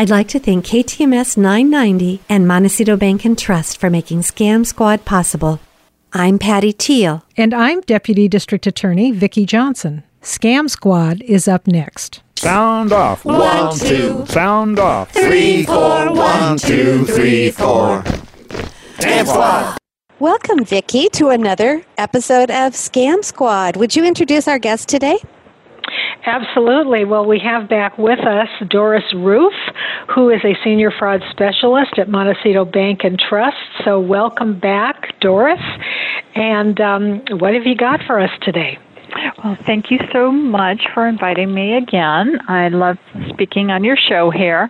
I'd like to thank KTMS 990 and Montecito Bank and Trust for making Scam Squad possible. I'm Patty Teal. And I'm Deputy District Attorney Vicki Johnson. Scam Squad is up next. Sound off. One, two. Sound off. Three, four. One, two, three, four. Scam Squad. Welcome, Vicki, to another episode of Scam Squad. Would you introduce our guest today? Absolutely. Well, we have back with us Doris Roof, who is a senior fraud specialist at Montecito Bank and Trust. So, welcome back, Doris. And um, what have you got for us today? Well, thank you so much for inviting me again. I love speaking on your show here.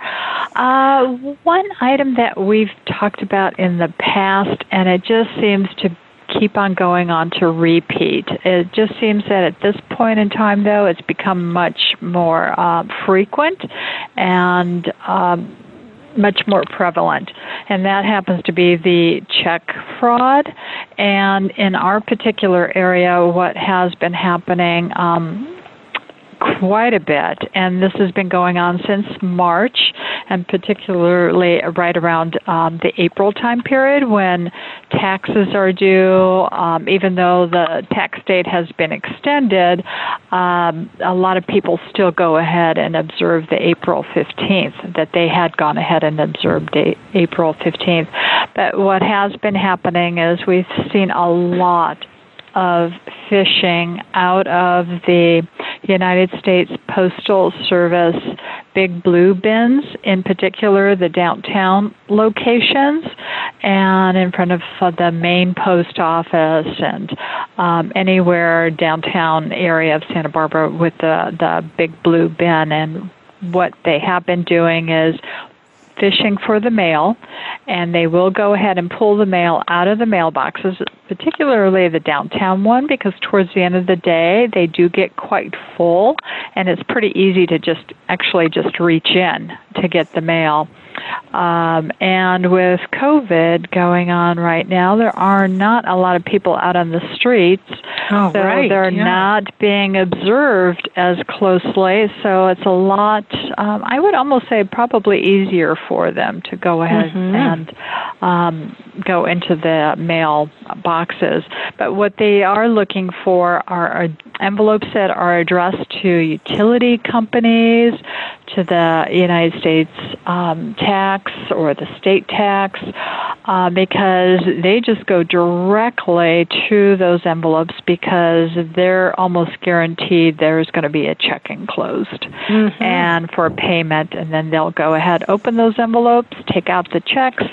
Uh, one item that we've talked about in the past, and it just seems to keep on going on to repeat. It just seems that at this point in time, though, it's become much more uh, frequent and um, much more prevalent, and that happens to be the check fraud. And in our particular area, what has been happening um, quite a bit, and this has been going on since March, and particularly right around um, the April time period when taxes are due. Um, even though the tax date has been extended, um, a lot of people still go ahead and observe the April 15th, that they had gone ahead and observed April 15th. But what has been happening is we've seen a lot of fishing out of the United States Postal Service big blue bins, in particular the downtown locations and in front of the main post office and um, anywhere downtown area of Santa Barbara with the, the big blue bin. And what they have been doing is fishing for the mail, and they will go ahead and pull the mail out of the mailboxes, particularly the downtown one, because towards the end of the day they do get quite full, and it's pretty easy to just actually just reach in to get the mail. Um, and with COVID going on right now, there are not a lot of people out on the streets. Oh, so right. they're yeah. not being observed as closely. So it's a lot, um, I would almost say, probably easier for them to go ahead mm-hmm. and um, go into the mail boxes. But what they are looking for are envelopes that are addressed to utility companies, to the United States um, tax or the state tax, uh, because they just go directly to those envelopes because they're almost guaranteed there's going to be a check enclosed mm-hmm. and for payment, and then they'll go ahead, open those envelopes, take out the checks.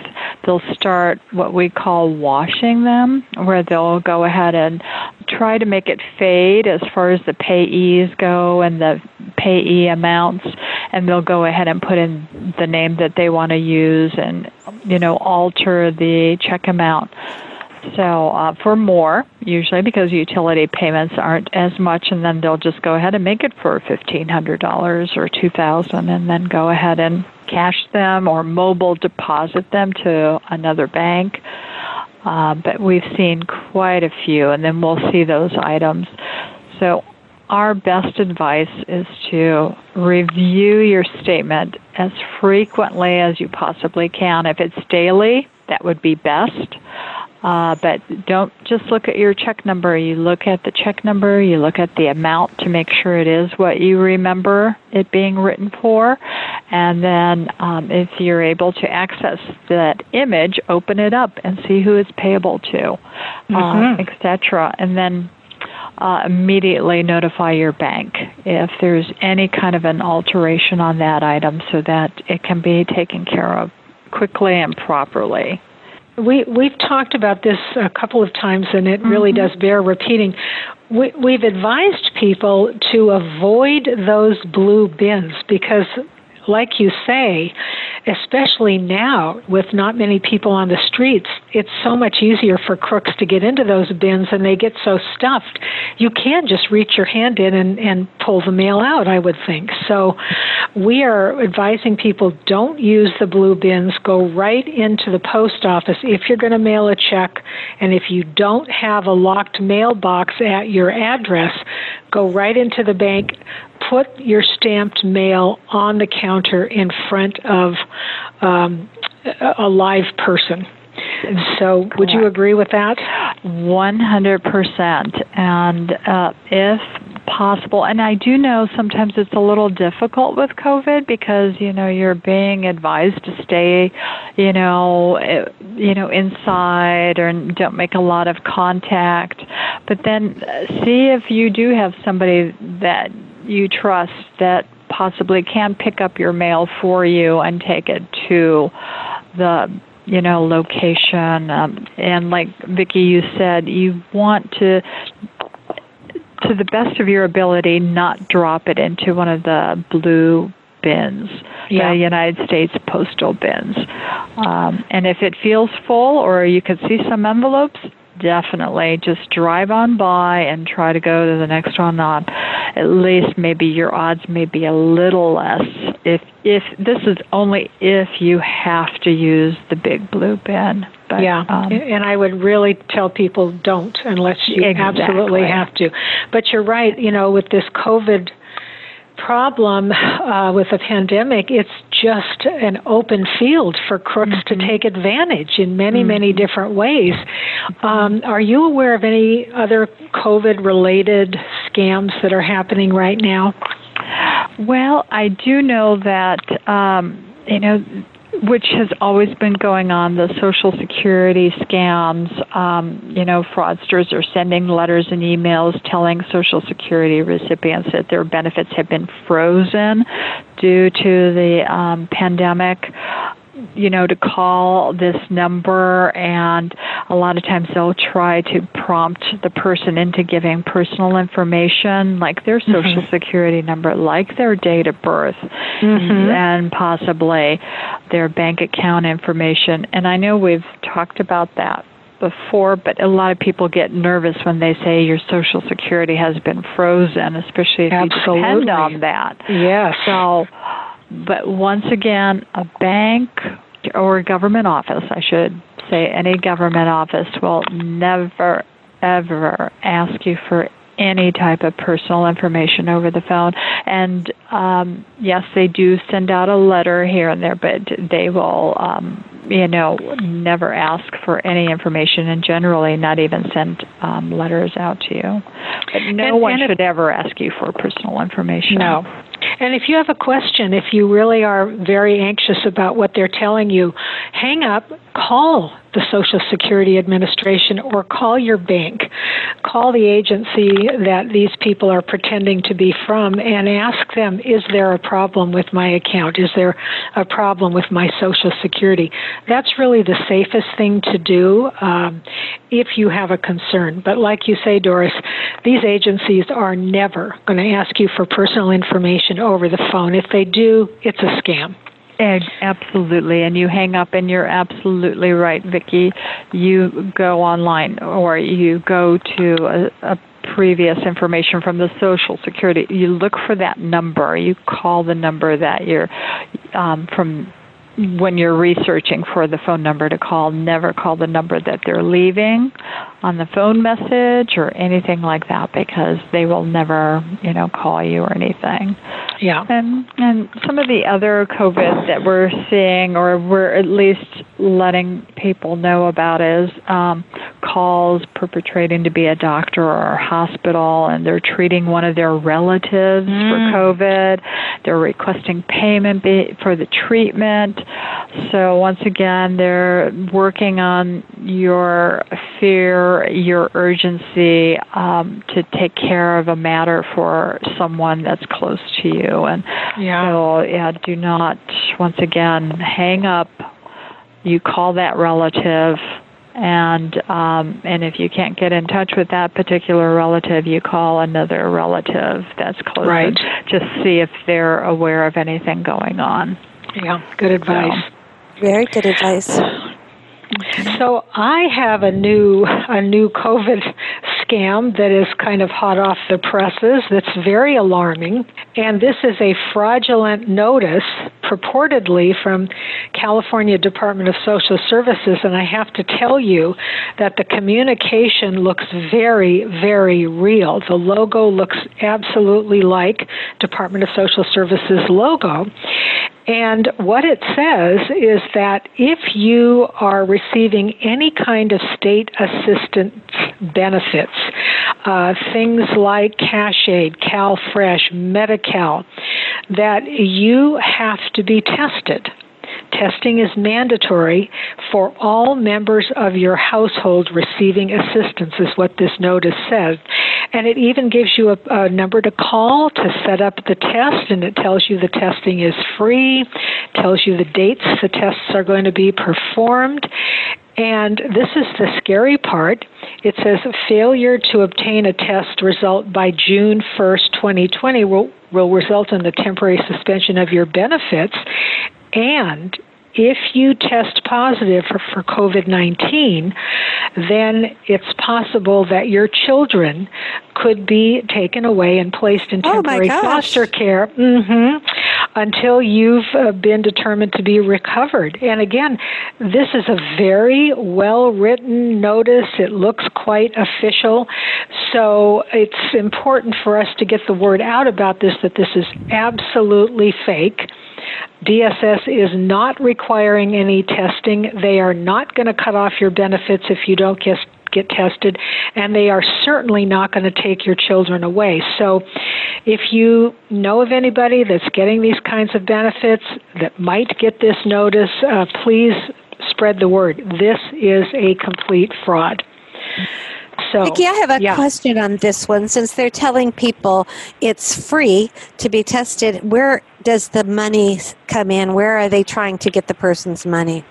They'll start what we call washing them, where they'll go ahead and try to make it fade as far as the payees go and the payee amounts and they'll go ahead and put in the name that they want to use and you know alter the check amount. So uh, for more usually because utility payments aren't as much and then they'll just go ahead and make it for $1500 or 2000 and then go ahead and cash them or mobile deposit them to another bank. Uh, but we've seen quite a few and then we'll see those items. So our best advice is to review your statement as frequently as you possibly can. If it's daily, that would be best. Uh, but don't just look at your check number. You look at the check number, you look at the amount to make sure it is what you remember it being written for. And then um, if you're able to access that image, open it up and see who it's payable to, uh, mm-hmm. uh, etc. And then uh, immediately notify your bank if there's any kind of an alteration on that item so that it can be taken care of quickly and properly. We we've talked about this a couple of times, and it really mm-hmm. does bear repeating. We, we've advised people to avoid those blue bins because like you say, especially now with not many people on the streets, it's so much easier for crooks to get into those bins and they get so stuffed. You can just reach your hand in and, and pull the mail out, I would think. So we are advising people don't use the blue bins, go right into the post office if you're going to mail a check. And if you don't have a locked mailbox at your address, go right into the bank, put your stamped mail on the counter in front of um, a live person. So, Correct. would you agree with that? 100%. And uh, if possible, and I do know sometimes it's a little difficult with COVID because you know you're being advised to stay, you know, eh, you know inside or don't make a lot of contact. But then uh, see if you do have somebody that you trust that possibly can pick up your mail for you and take it to the you know location um, and like Vicki you said you want to to the best of your ability not drop it into one of the blue bins yeah. the United States postal bins um, and if it feels full or you can see some envelopes definitely just drive on by and try to go to the next one on at least maybe your odds may be a little less if if this is only if you have to use the big blue bin but, yeah um, and i would really tell people don't unless you exactly. absolutely have to but you're right you know with this covid problem uh, with the pandemic, it's just an open field for crooks mm-hmm. to take advantage in many, mm-hmm. many different ways. Um, are you aware of any other COVID related scams that are happening right now? Well, I do know that, um, you know, which has always been going on the social security scams um, you know fraudsters are sending letters and emails telling social security recipients that their benefits have been frozen due to the um, pandemic you know, to call this number, and a lot of times they'll try to prompt the person into giving personal information, like their mm-hmm. social mm-hmm. security number, like their date of birth, mm-hmm. and possibly their bank account information. And I know we've talked about that before, but a lot of people get nervous when they say your Social Security has been frozen, especially if Absolutely. you depend on that. Yes. So but once again, a bank or a government office, I should say, any government office will never, ever ask you for any type of personal information over the phone. And um, yes, they do send out a letter here and there, but they will, um, you know, never ask for any information and generally not even send um, letters out to you. But no and, one and should if, ever ask you for personal information. No. And if you have a question, if you really are very anxious about what they're telling you, hang up, call the Social Security Administration or call your bank. Call the agency that these people are pretending to be from and ask them is there a problem with my account? Is there a problem with my Social Security? That's really the safest thing to do um, if you have a concern. But like you say, Doris, these agencies are never going to ask you for personal information over the phone. If they do, it's a scam. Absolutely, and you hang up, and you're absolutely right, Vicki. You go online, or you go to a, a previous information from the Social Security. You look for that number. You call the number that you're um, from when you're researching for the phone number to call, never call the number that they're leaving on the phone message or anything like that because they will never, you know, call you or anything. Yeah. And and some of the other COVID that we're seeing or we're at least letting people know about is um, calls perpetrating to be a doctor or a hospital and they're treating one of their relatives mm. for COVID. They're requesting payment for the treatment so once again, they're working on your fear, your urgency um, to take care of a matter for someone that's close to you. And yeah. so, yeah, do not once again hang up. You call that relative and um, and if you can't get in touch with that particular relative, you call another relative that's close. Right. Just see if they're aware of anything going on. Yeah, good advice. So. Very good advice. So I have a new a new COVID scam that is kind of hot off the presses. That's very alarming, And this is a fraudulent notice purportedly from California Department of Social Services. And I have to tell you that the communication looks very, very real. The logo looks absolutely like Department of Social Services logo. And what it says is that if you are receiving any kind of state assistance benefits, uh, things like cash aid, CalFresh, Medi-Cal, that you have to be tested Testing is mandatory for all members of your household receiving assistance, is what this notice says. And it even gives you a, a number to call to set up the test, and it tells you the testing is free, tells you the dates the tests are going to be performed. And this is the scary part. It says a failure to obtain a test result by June 1st, 2020 will, will result in the temporary suspension of your benefits. And if you test positive for, for COVID 19, then it's possible that your children could be taken away and placed in oh temporary oh foster care. Mm-hmm, until you've uh, been determined to be recovered. And again, this is a very well written notice. It looks quite official. So it's important for us to get the word out about this that this is absolutely fake DSS is not requiring any testing. They are not going to cut off your benefits if you don't get get tested, and they are certainly not going to take your children away. So, if you know of anybody that's getting these kinds of benefits that might get this notice, uh, please spread the word. This is a complete fraud. So, Vicki, I have a yeah. question on this one. Since they're telling people it's free to be tested, where does the money come in? Where are they trying to get the person's money?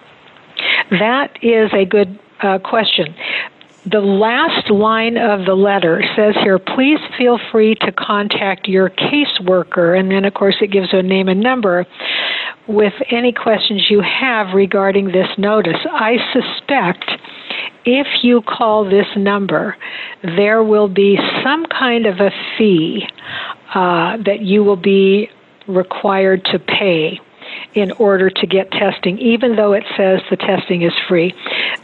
That is a good uh, question. The last line of the letter says here, please feel free to contact your caseworker. And then, of course, it gives a name and number with any questions you have regarding this notice. I suspect if you call this number, there will be some kind of a fee uh, that you will be required to pay in order to get testing, even though it says the testing is free.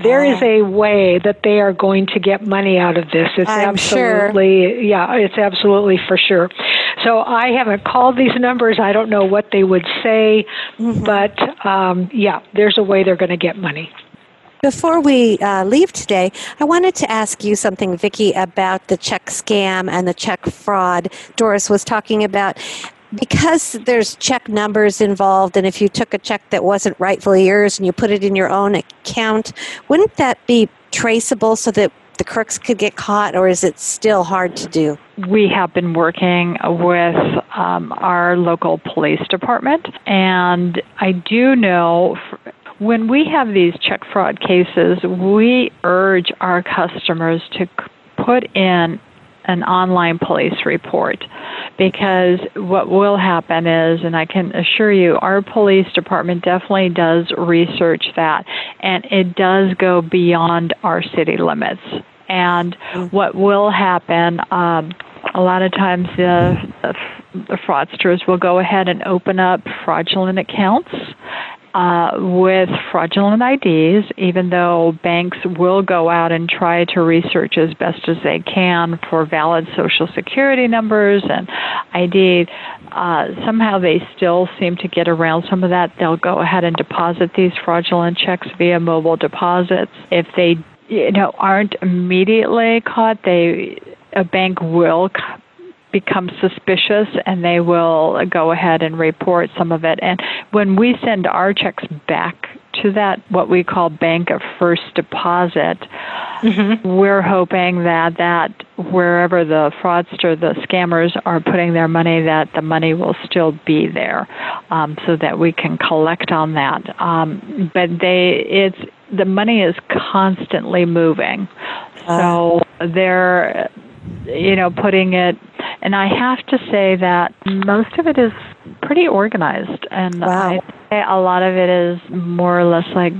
There is a way that they are going to get money out of this. It's I'm absolutely, sure. yeah, it's absolutely for sure. So I haven't called these numbers. I don't know what they would say, mm-hmm. but um, yeah, there's a way they're going to get money. Before we uh, leave today, I wanted to ask you something, Vicki, about the check scam and the check fraud Doris was talking about because there's check numbers involved, and if you took a check that wasn't rightfully yours and you put it in your own account, wouldn't that be traceable so that the crooks could get caught, or is it still hard to do? We have been working with um, our local police department, and I do know. when we have these check fraud cases, we urge our customers to put in an online police report because what will happen is, and I can assure you, our police department definitely does research that, and it does go beyond our city limits. And mm. what will happen, um, a lot of times the, the, the fraudsters will go ahead and open up fraudulent accounts uh, with fraudulent IDs, even though banks will go out and try to research as best as they can for valid social security numbers and ID, uh, somehow they still seem to get around some of that. They'll go ahead and deposit these fraudulent checks via mobile deposits. If they you know aren't immediately caught, they a bank will become suspicious and they will go ahead and report some of it. And when we send our checks back to that, what we call bank of first deposit, mm-hmm. we're hoping that that wherever the fraudster, the scammers are putting their money, that the money will still be there, um, so that we can collect on that. Um, but they, it's the money is constantly moving, so they're you know, putting it, and I have to say that most of it is pretty organized, and wow. I a lot of it is more or less like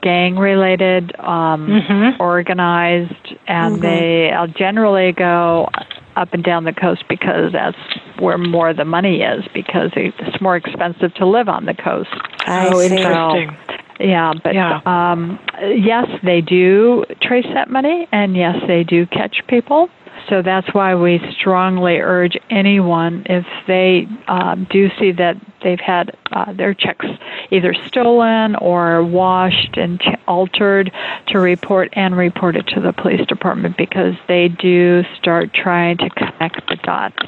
gang related, um, mm-hmm. organized, and mm-hmm. they I'll generally go up and down the coast because that's where more of the money is because it's more expensive to live on the coast. I oh, see. interesting. Yeah, but Yeah. Um, yes, they do trace that money, and yes, they do catch people. So that's why we strongly urge anyone if they um, do see that they've had uh, their checks either stolen or washed and ch- altered to report and report it to the police department because they do start trying to connect the dots.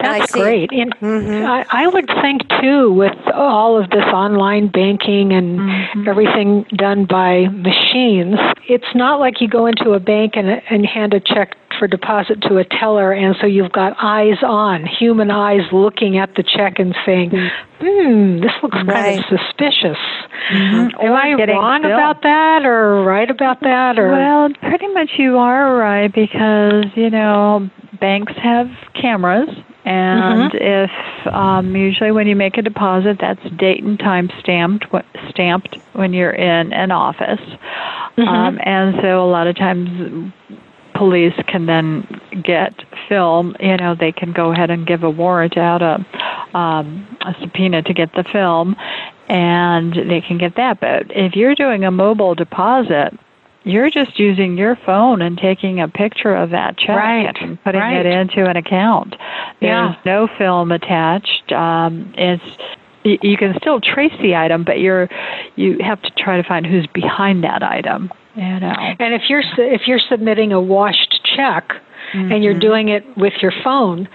I That's great. And I, I would think too, with all of this online banking and everything done by machines, it's not like you go into a bank and, and hand a check for deposit to a teller, and so you've got eyes on, human eyes looking at the check and saying, "Hmm, this looks kind Right. of suspicious." Am I wrong billed. about that, or right about that, or Well, pretty much you are right because you know banks have cameras, and if um, usually when you make a deposit, that's date and time stamped stamped when you're in an office, um, and so a lot of times police can then get film. You know, they can go ahead and give a warrant out, a, um, a subpoena to get the film, and they can get that. But if you're doing a mobile deposit, you're just using your phone and taking a picture of that check Right, and putting right. it into an account. There's Yeah. no film attached. Um, it's you can still trace the item, but you're you have to try to find who's behind that item. You know. And if you're if you're submitting a washed check and Mm-hmm. you're doing it with your phone,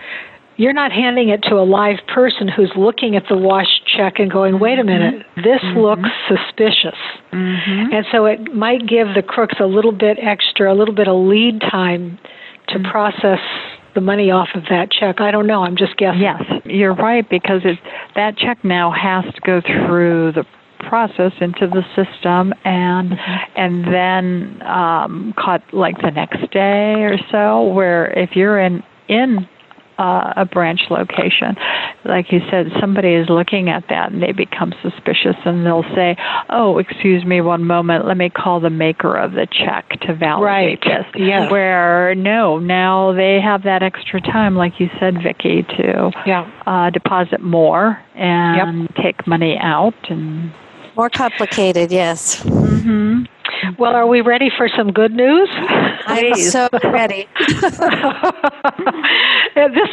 you're not handing it to a live person who's looking at the washed check and going, "Wait a mm-hmm. minute, this mm-hmm. looks suspicious." Mm-hmm. And so it might give the crooks a little bit extra, a little bit of lead time to process the money off of that check. I don't know. I'm just guessing. Yes, you're right because it, that check now has to go through the process into the system and and then um, caught like the next day or so. Where if you're in in uh, a branch location, like you said, somebody is looking at that and they become suspicious and they'll say, "Oh, excuse me, one moment. Let me call the maker of the check to validate Right, this." yes. Where no, now they have that extra time, like you said, Vicki, to Yeah. uh, deposit more and take money out and More complicated, yes. Well, are we ready for some good news? I'm so ready. this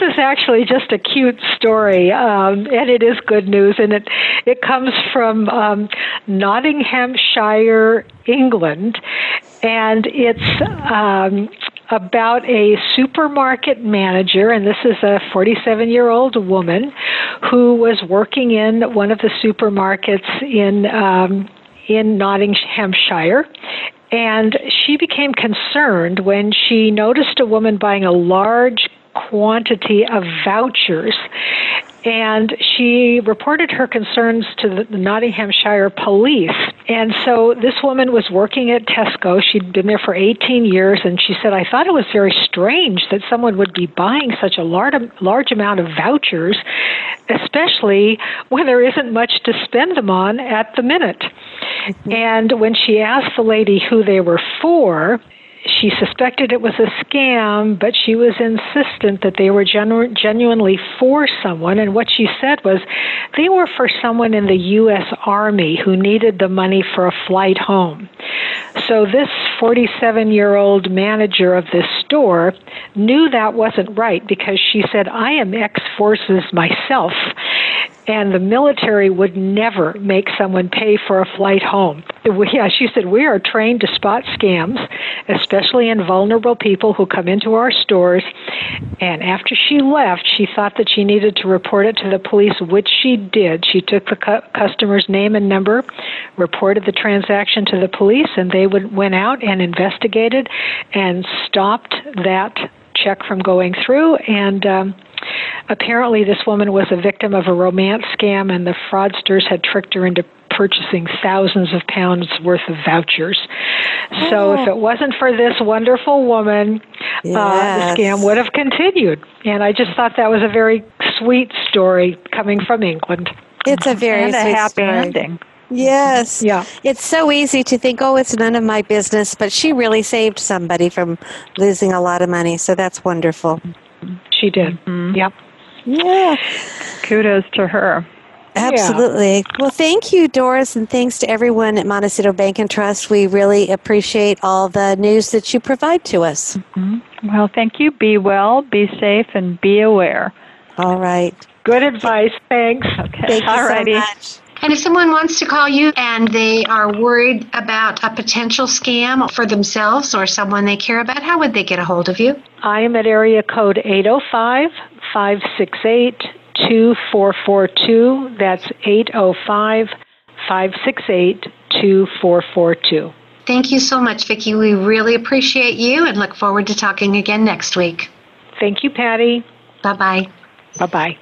is actually just a cute story, um, and it is good news, and it it comes from um, Nottinghamshire, England, and it's. Um, about a supermarket manager, and this is a 47 year old woman who was working in one of the supermarkets in um, in Nottinghamshire. And she became concerned when she noticed a woman buying a large quantity of vouchers. And she reported her concerns to the Nottinghamshire police. And so this woman was working at Tesco. She'd been there for 18 years, and she said, I thought it was very strange that someone would be buying such a large, large amount of vouchers, especially when there isn't much to spend them on at the minute. Mm-hmm. And when she asked the lady who they were for, she suspected it was a scam, but she was insistent that they were genu- genuinely for someone. And what she said was they were for someone in the U.S. Army who needed the money for a flight home. So this 47 year old manager of this store knew that wasn't right because she said, I am ex forces myself. And the military would never make someone pay for a flight home. We- Yeah, she said, We are trained to spot scams, especially in vulnerable people who come into our stores. And after she left, she thought that she needed to report it to the police, which she did. She took the cu- customer's name and number, reported the transaction to the police, and they would, went out and investigated and stopped that check from going through. And um, apparently, this woman was a victim of a romance scam, and the fraudsters had tricked her into purchasing thousands of pounds worth of vouchers. So, if it wasn't for this wonderful woman, uh, the scam would have continued. And I just thought that was a very sweet story coming from England. It's a very and a sweet happy story. ending. Yes. Yeah. It's so easy to think, oh, it's none of my business, but she really saved somebody from losing a lot of money. So that's wonderful. She did. Yep. Yeah. Kudos to her. Absolutely. Yeah. Well, thank you, Doris, and thanks to everyone at Montecito Bank and Trust. We really appreciate all the news that you provide to us. Mm-hmm. Well, thank you. Be well, be safe, and be aware. All right. Good advice. Thanks. Okay. Thank you Alrighty. so much. And if someone wants to call you and they are worried about a potential scam for themselves or someone they care about, how would they get a hold of you? I am at area code 805 568 2442. That's 805 568 2442. Thank you so much, Vicki. We really appreciate you and look forward to talking again next week. Thank you, Patty. Bye bye. Bye bye.